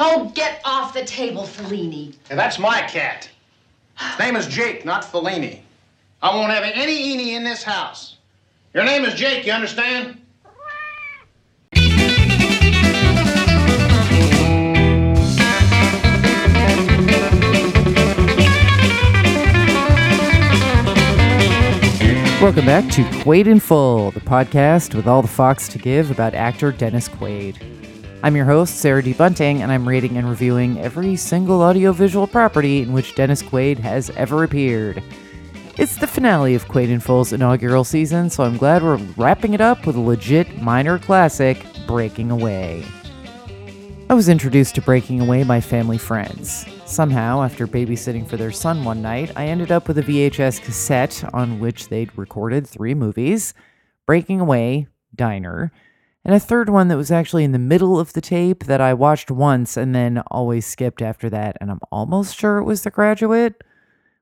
Oh, get off the table, Fellini. Hey, that's my cat. His name is Jake, not Fellini. I won't have any Eenie in this house. Your name is Jake, you understand? Welcome back to Quaid in Full, the podcast with all the fox to give about actor Dennis Quaid. I'm your host, Sarah D. Bunting, and I'm rating and reviewing every single audiovisual property in which Dennis Quaid has ever appeared. It's the finale of Quaid in Full's inaugural season, so I'm glad we're wrapping it up with a legit minor classic, Breaking Away. I was introduced to Breaking Away by family friends. Somehow, after babysitting for their son one night, I ended up with a VHS cassette on which they'd recorded three movies Breaking Away, Diner, and a third one that was actually in the middle of the tape that I watched once and then always skipped after that, and I'm almost sure it was The Graduate,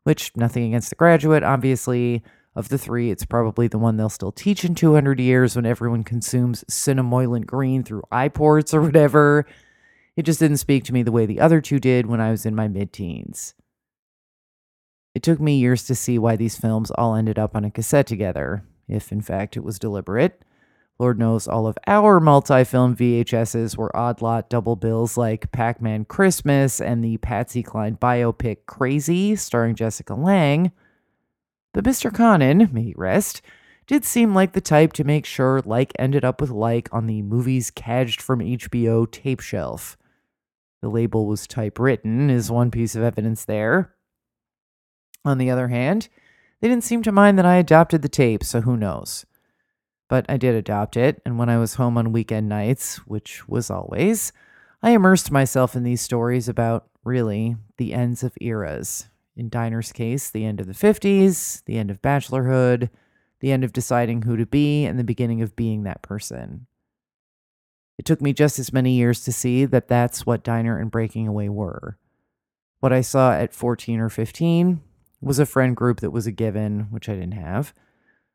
which, nothing against The Graduate, obviously. Of the three, it's probably the one they'll still teach in 200 years when everyone consumes Cinemoyland Green through iPorts or whatever. It just didn't speak to me the way the other two did when I was in my mid teens. It took me years to see why these films all ended up on a cassette together, if in fact it was deliberate. Lord knows all of our multi film VHSs were odd lot double bills like Pac Man Christmas and the Patsy Cline biopic Crazy, starring Jessica Lange. But Mr. Conan, may rest, did seem like the type to make sure like ended up with like on the movies cadged from HBO tape shelf. The label was typewritten, is one piece of evidence there. On the other hand, they didn't seem to mind that I adopted the tape, so who knows. But I did adopt it, and when I was home on weekend nights, which was always, I immersed myself in these stories about, really, the ends of eras. In Diner's case, the end of the 50s, the end of bachelorhood, the end of deciding who to be, and the beginning of being that person. It took me just as many years to see that that's what Diner and Breaking Away were. What I saw at 14 or 15 was a friend group that was a given, which I didn't have,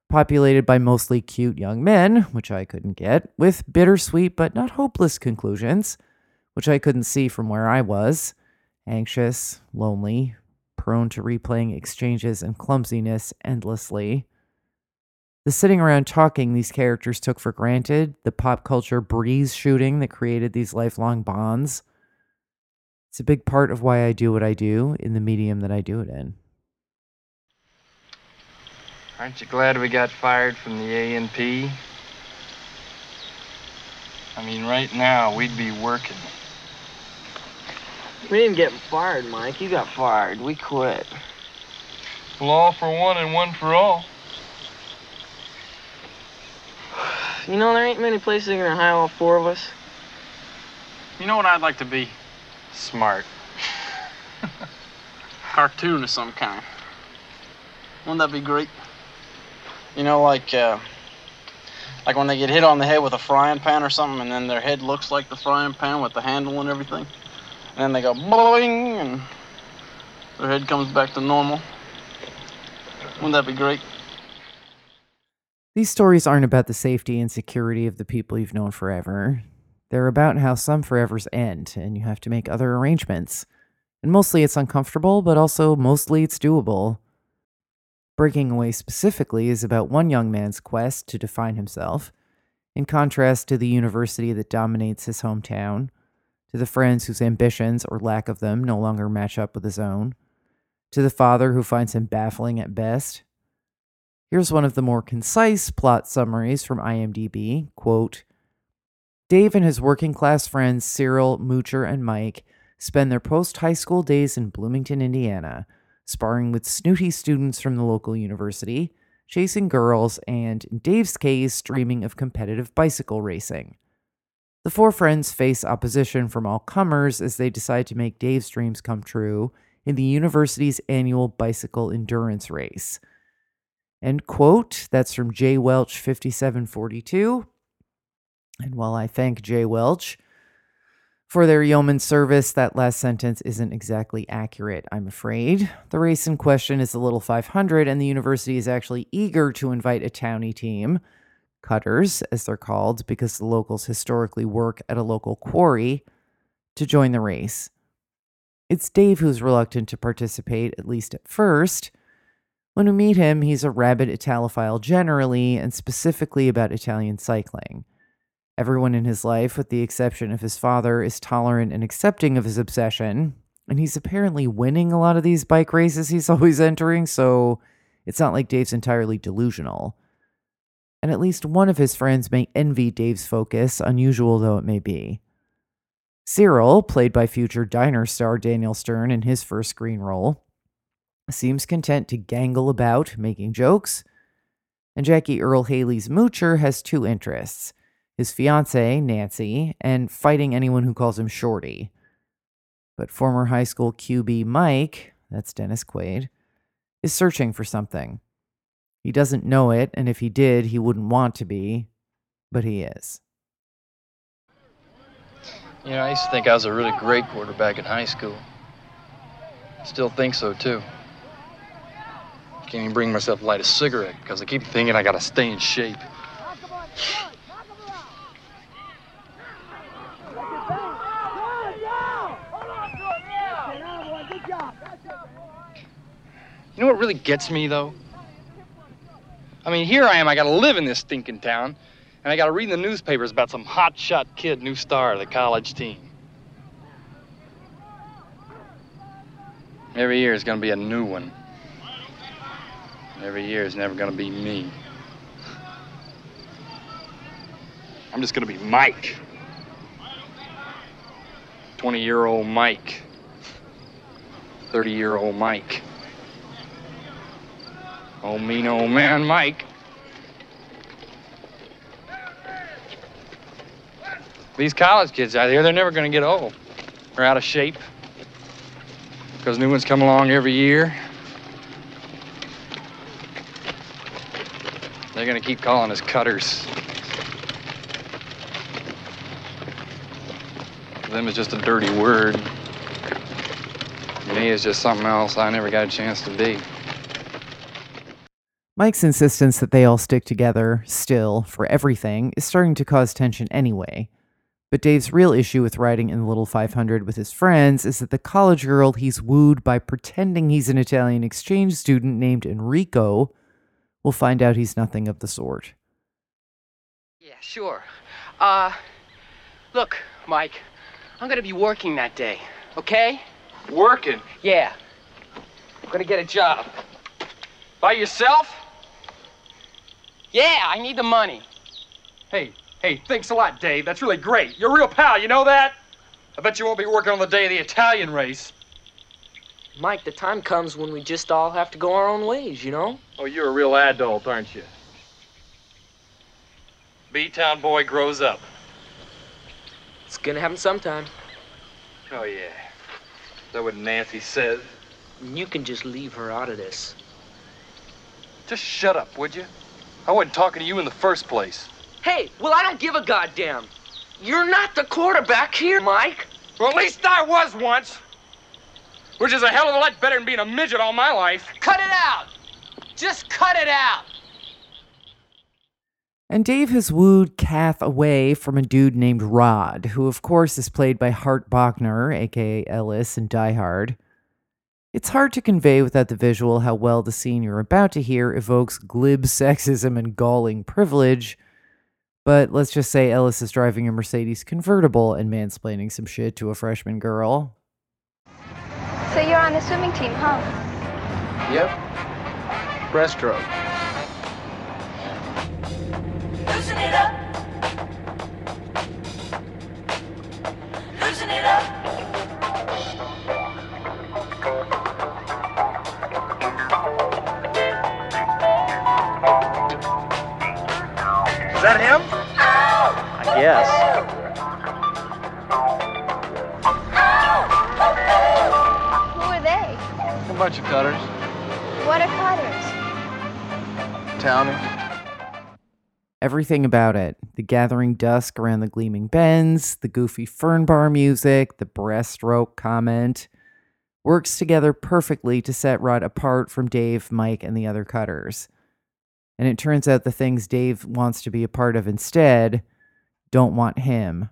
populated by mostly cute young men, which I couldn't get, with bittersweet but not hopeless conclusions, which I couldn't see from where I was anxious, lonely, prone to replaying exchanges and clumsiness endlessly the sitting around talking these characters took for granted, the pop culture breeze shooting that created these lifelong bonds. It's a big part of why I do what I do in the medium that I do it in. Aren't you glad we got fired from the A&P? I mean, right now, we'd be working. We didn't get fired, Mike. You got fired. We quit. Well, all for one and one for all. You know, there ain't many places that can hire all four of us. You know what I'd like to be? Smart. Cartoon of some kind. Wouldn't that be great? You know, like, uh, like when they get hit on the head with a frying pan or something, and then their head looks like the frying pan with the handle and everything. And then they go boing, and their head comes back to normal. Wouldn't that be great? These stories aren't about the safety and security of the people you've known forever. They're about how some forevers end and you have to make other arrangements. And mostly it's uncomfortable, but also mostly it's doable. Breaking Away specifically is about one young man's quest to define himself, in contrast to the university that dominates his hometown, to the friends whose ambitions or lack of them no longer match up with his own, to the father who finds him baffling at best, Here's one of the more concise plot summaries from IMDb. Quote Dave and his working class friends Cyril, Moocher, and Mike spend their post high school days in Bloomington, Indiana, sparring with snooty students from the local university, chasing girls, and, in Dave's case, dreaming of competitive bicycle racing. The four friends face opposition from all comers as they decide to make Dave's dreams come true in the university's annual bicycle endurance race. End quote. That's from J. Welch 5742. And while I thank J. Welch for their yeoman service, that last sentence isn't exactly accurate, I'm afraid. The race in question is the Little 500, and the university is actually eager to invite a townie team, cutters as they're called, because the locals historically work at a local quarry, to join the race. It's Dave who's reluctant to participate, at least at first. When we meet him, he's a rabid Italophile generally, and specifically about Italian cycling. Everyone in his life, with the exception of his father, is tolerant and accepting of his obsession, and he's apparently winning a lot of these bike races he's always entering, so it's not like Dave's entirely delusional. And at least one of his friends may envy Dave's focus, unusual though it may be. Cyril, played by future diner star Daniel Stern in his first screen role, seems content to gangle about, making jokes. And Jackie Earle Haley's moocher has two interests his fiancee, Nancy, and fighting anyone who calls him Shorty. But former high school QB Mike, that's Dennis Quaid, is searching for something. He doesn't know it, and if he did, he wouldn't want to be, but he is. You know, I used to think I was a really great quarterback in high school. Still think so, too. Can't even bring myself to light a cigarette because I keep thinking I gotta stay in shape. You know what really gets me, though? I mean, here I am, I gotta live in this stinking town, and I gotta read in the newspapers about some hotshot kid, new star of the college team. Every year is gonna be a new one. Every year is never gonna be me. I'm just gonna be Mike. 20 year old Mike. 30 year old Mike. Oh, mean old man Mike. These college kids out here, they're never gonna get old. They're out of shape. Because new ones come along every year. They're gonna keep calling us cutters. To them is just a dirty word. To me, is just something else I never got a chance to be. Mike's insistence that they all stick together, still, for everything, is starting to cause tension anyway. But Dave's real issue with riding in the Little 500 with his friends is that the college girl he's wooed by pretending he's an Italian exchange student named Enrico will find out he's nothing of the sort. Yeah, sure. Uh, look, Mike, I'm gonna be working that day, okay? Working? Yeah. I'm gonna get a job. By yourself? Yeah, I need the money. Hey, hey, thanks a lot, Dave. That's really great. You're a real pal, you know that? I bet you won't be working on the day of the Italian race. Mike, the time comes when we just all have to go our own ways, you know? Oh, you're a real adult, aren't you? B-Town boy grows up. It's gonna happen sometime. Oh, yeah. Is that what Nancy says? You can just leave her out of this. Just shut up, would you? I wasn't talking to you in the first place. Hey, well, I don't give a goddamn. You're not the quarterback here, Mike. Well, at least I was once. Which is a hell of a lot better than being a midget all my life. Cut it out. Just cut it out. And Dave has wooed Kath away from a dude named Rod, who, of course, is played by Hart Bochner, aka Ellis in Die Hard. It's hard to convey without the visual how well the scene you're about to hear evokes glib sexism and galling privilege. But let's just say Ellis is driving a Mercedes convertible and mansplaining some shit to a freshman girl. So you're on the swimming team, huh? Yep. Breaststroke. Loosen it up. Bunch of cutters. What are cutters? Townie. Everything about it the gathering dusk around the gleaming bends, the goofy fern bar music, the breaststroke comment works together perfectly to set Rod apart from Dave, Mike, and the other cutters. And it turns out the things Dave wants to be a part of instead don't want him.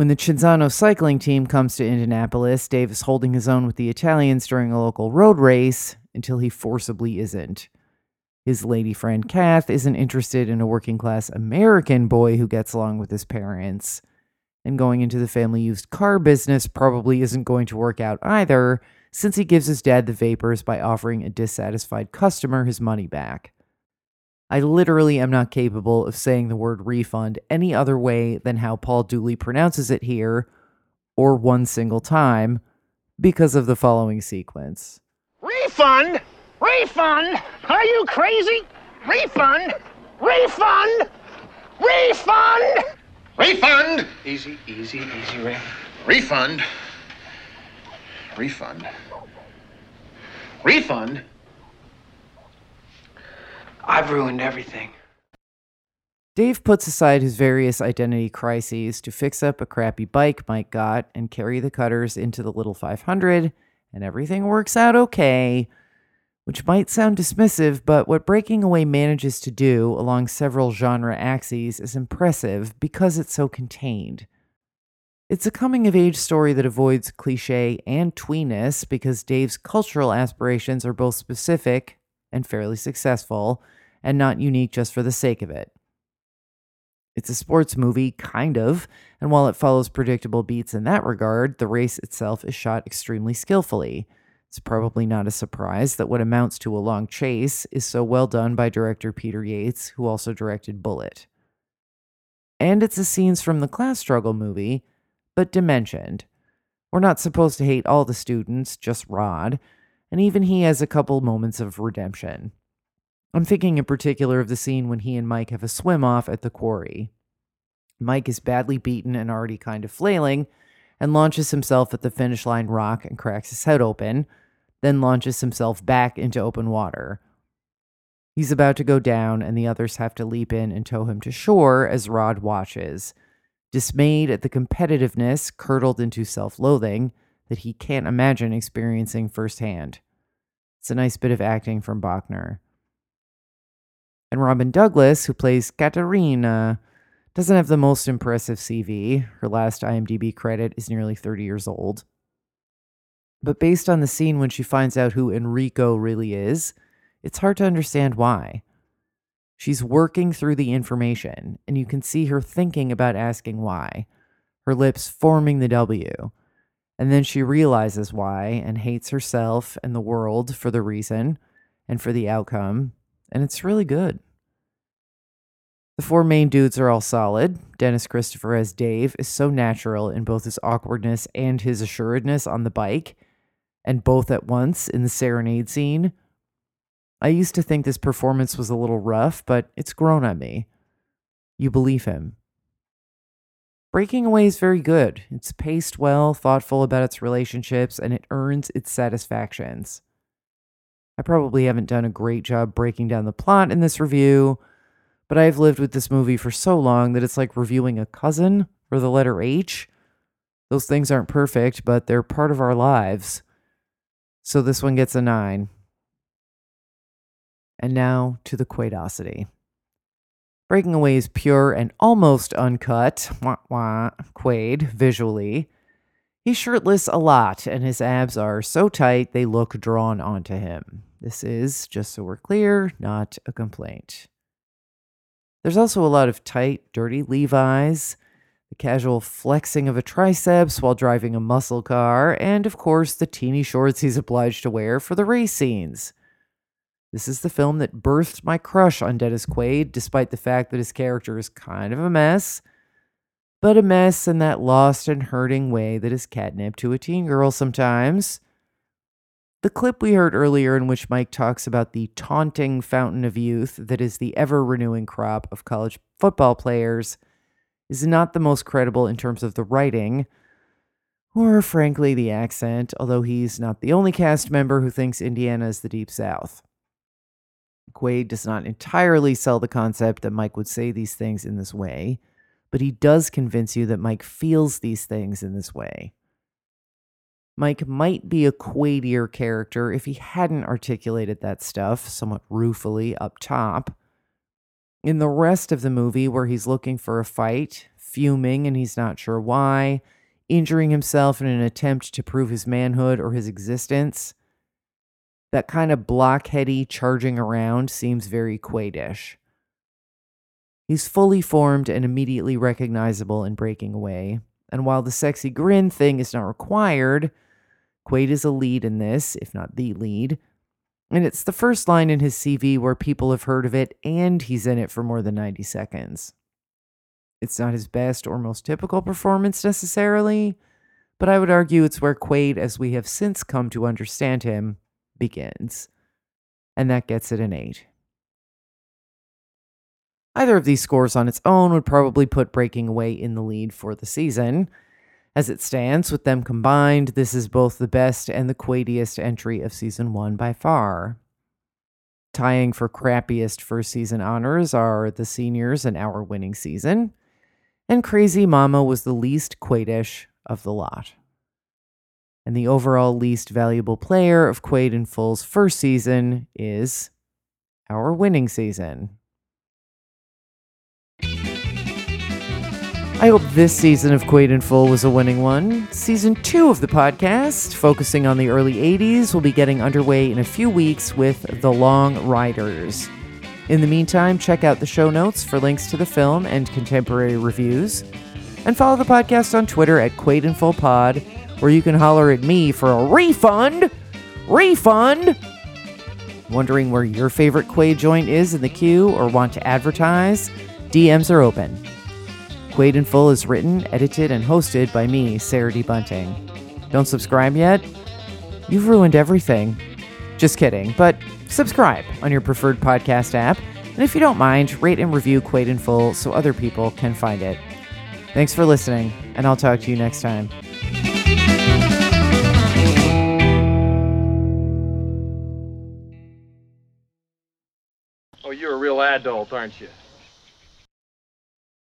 When the Cinzano cycling team comes to Indianapolis, Dave is holding his own with the Italians during a local road race until he forcibly isn't. His lady friend Kath isn't interested in a working class American boy who gets along with his parents. And going into the family used car business probably isn't going to work out either, since he gives his dad the vapors by offering a dissatisfied customer his money back. I literally am not capable of saying the word refund any other way than how Paul Dooley pronounces it here, or one single time, because of the following sequence. Refund? Refund? Are you crazy? Refund? Refund? Refund? Refund? Easy, easy, easy, Ray. Refund? Refund? Refund? I've ruined everything. Dave puts aside his various identity crises to fix up a crappy bike Mike got and carry the cutters into the little 500, and everything works out okay. Which might sound dismissive, but what Breaking Away manages to do along several genre axes is impressive because it's so contained. It's a coming of age story that avoids cliche and tweeness because Dave's cultural aspirations are both specific and fairly successful, and not unique just for the sake of it. It's a sports movie, kind of, and while it follows predictable beats in that regard, the race itself is shot extremely skillfully. It's probably not a surprise that what amounts to a long chase is so well done by director Peter Yates, who also directed Bullitt. And it's the scenes from the class struggle movie, but dimensioned. We're not supposed to hate all the students, just Rod, and even he has a couple moments of redemption. I'm thinking in particular of the scene when he and Mike have a swim off at the quarry. Mike is badly beaten and already kind of flailing, and launches himself at the finish line rock and cracks his head open, then launches himself back into open water. He's about to go down, and the others have to leap in and tow him to shore as Rod watches, dismayed at the competitiveness curdled into self loathing that he can't imagine experiencing firsthand. It's a nice bit of acting from Bochner. And Robyn Douglass, who plays Katerina, doesn't have the most impressive CV. Her last IMDb credit is nearly 30 years old. But based on the scene when she finds out who Enrico really is, it's hard to understand why. She's working through the information, and you can see her thinking about asking why, her lips forming the W. And then she realizes why and hates herself and the world for the reason and for the outcome. And it's really good. The four main dudes are all solid. Dennis Christopher as Dave is so natural in both his awkwardness and his assuredness on the bike, and both at once in the serenade scene. I used to think this performance was a little rough, but it's grown on me. You believe him. Breaking Away is very good. It's paced well, thoughtful about its relationships, and it earns its satisfactions. I probably haven't done a great job breaking down the plot in this review, but I've lived with this movie for so long that it's like reviewing a cousin or the letter H. Those things aren't perfect, but they're part of our lives. So this one gets a 9. And now to the Quaidosity. Breaking Away is pure and almost uncut, wah, wah, Quaid, visually. He's shirtless a lot, and his abs are so tight they look drawn onto him. This is, just so we're clear, not a complaint. There's also a lot of tight, dirty Levi's, the casual flexing of a triceps while driving a muscle car, and of course, the teeny shorts he's obliged to wear for the race scenes. This is the film that birthed my crush on Dennis Quaid, despite the fact that his character is kind of a mess, but a mess in that lost and hurting way that is catnip to a teen girl sometimes. The clip we heard earlier, in which Mike talks about the taunting fountain of youth that is the ever renewing crop of college football players, is not the most credible in terms of the writing, or frankly the accent, although he's not the only cast member who thinks Indiana is the Deep South. Quaid does not entirely sell the concept that Mike would say these things in this way, but he does convince you that Mike feels these things in this way. Mike might be a Quaidier character if he hadn't articulated that stuff somewhat ruefully up top. In the rest of the movie, where he's looking for a fight, fuming and he's not sure why, injuring himself in an attempt to prove his manhood or his existence. That kind of blockheady charging around seems very Quaidish. He's fully formed and immediately recognizable in breaking away. And while the sexy grin thing is not required, Quaid is a lead in this, if not the lead. And it's the first line in his CV where people have heard of it and he's in it for more than 90 seconds. It's not his best or most typical performance necessarily, but I would argue it's where Quaid, as we have since come to understand him, begins. And that gets it an 8. Either of these scores on its own would probably put Breaking Away in the lead for the season. As it stands, with them combined, this is both the best and the Quaidiest entry of season one by far. Tying for crappiest first season honors are The Seniors and Our Winning Season, and Crazy Mama was the least Quaidish of the lot. And the overall least valuable player of Quaid in Full's first season is Our Winning Season. I hope this season of Quaid in Full was a winning one. Season two of the podcast, focusing on the early 80s, will be getting underway in a few weeks with The Long Riders. In the meantime, check out the show notes for links to the film and contemporary reviews. And follow the podcast on Twitter at Quaid in Full Pod, where you can holler at me for a refund. Refund! Wondering where your favorite Quaid joint is in the queue or want to advertise? DMs are open. Quaid in Full is written, edited, and hosted by me, Sarah D. Bunting. Don't subscribe yet? You've ruined everything. Just kidding, but subscribe on your preferred podcast app, and if you don't mind, rate and review Quaid in Full so other people can find it. Thanks for listening, and I'll talk to you next time. adult, aren't you?